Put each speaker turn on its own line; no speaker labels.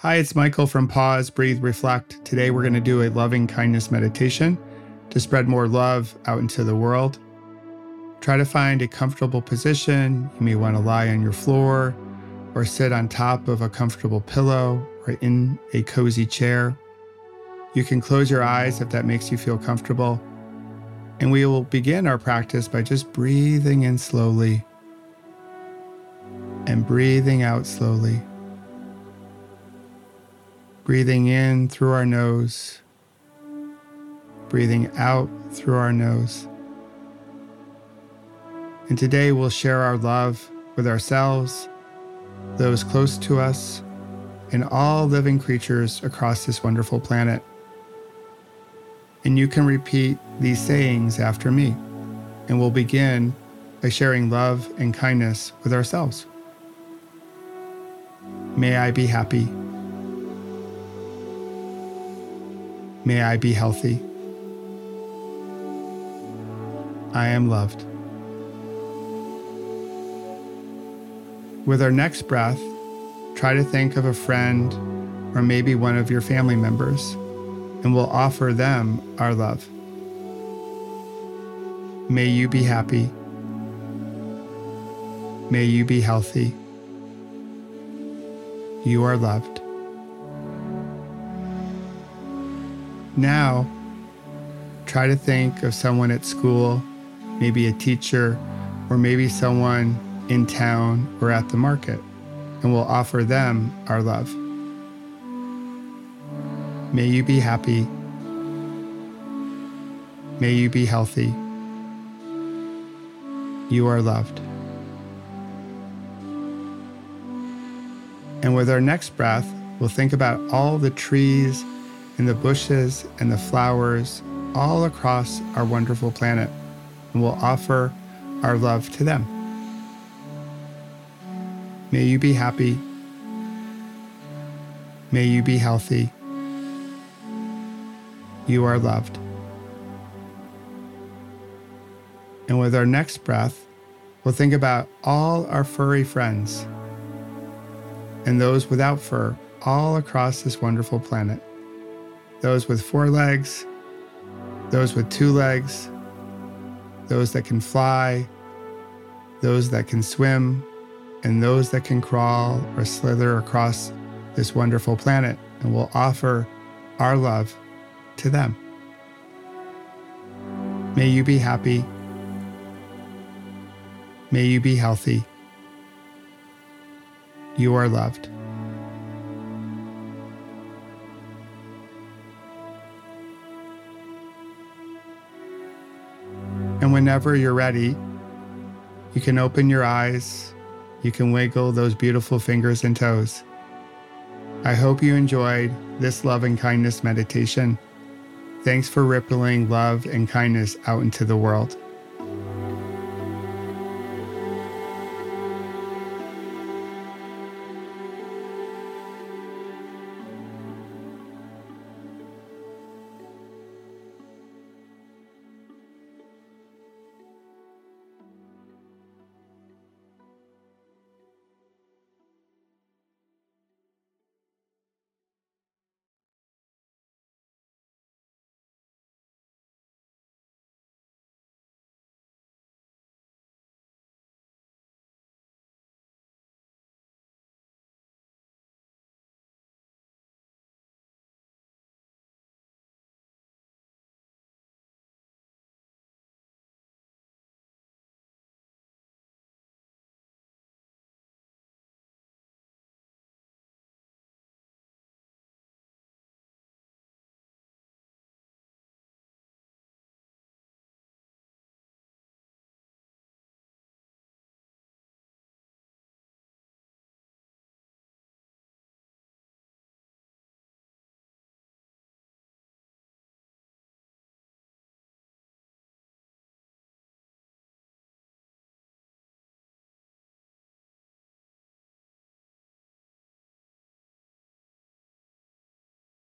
Hi, it's Michael from Pause, Breathe, Reflect. Today we're going to do a loving kindness meditation to spread more love out into the world. Try to find a comfortable position. You may want to lie on your floor or sit on top of a comfortable pillow or in a cozy chair. You can close your eyes if that makes you feel comfortable. And we will begin our practice by just breathing in slowly and breathing out slowly. Breathing in through our nose, breathing out through our nose. And today we'll share our love with ourselves, those close to us, and all living creatures across this wonderful planet. And you can repeat these sayings after me, and we'll begin by sharing love and kindness with ourselves. May I be happy. May I be healthy. I am loved. With our next breath, try to think of a friend or maybe one of your family members, and we'll offer them our love. May you be happy. May you be healthy. You are loved. Now, try to think of someone at school, maybe a teacher, or maybe someone in town or at the market, and we'll offer them our love. May you be happy. May you be healthy. You are loved. And with our next breath, we'll think about all the trees and the bushes and the flowers all across our wonderful planet, and we'll offer our love to them. May you be happy. May you be healthy. You are loved. And with our next breath, we'll think about all our furry friends and those without fur all across this wonderful planet those with four legs, those with two legs, those that can fly, those that can swim, and those that can crawl or slither across this wonderful planet, and we'll offer our love to them. May you be happy. May you be healthy. You are loved. And whenever you're ready, you can open your eyes, you can wiggle those beautiful fingers and toes. I hope you enjoyed this love and kindness meditation. Thanks for rippling love and kindness out into the world.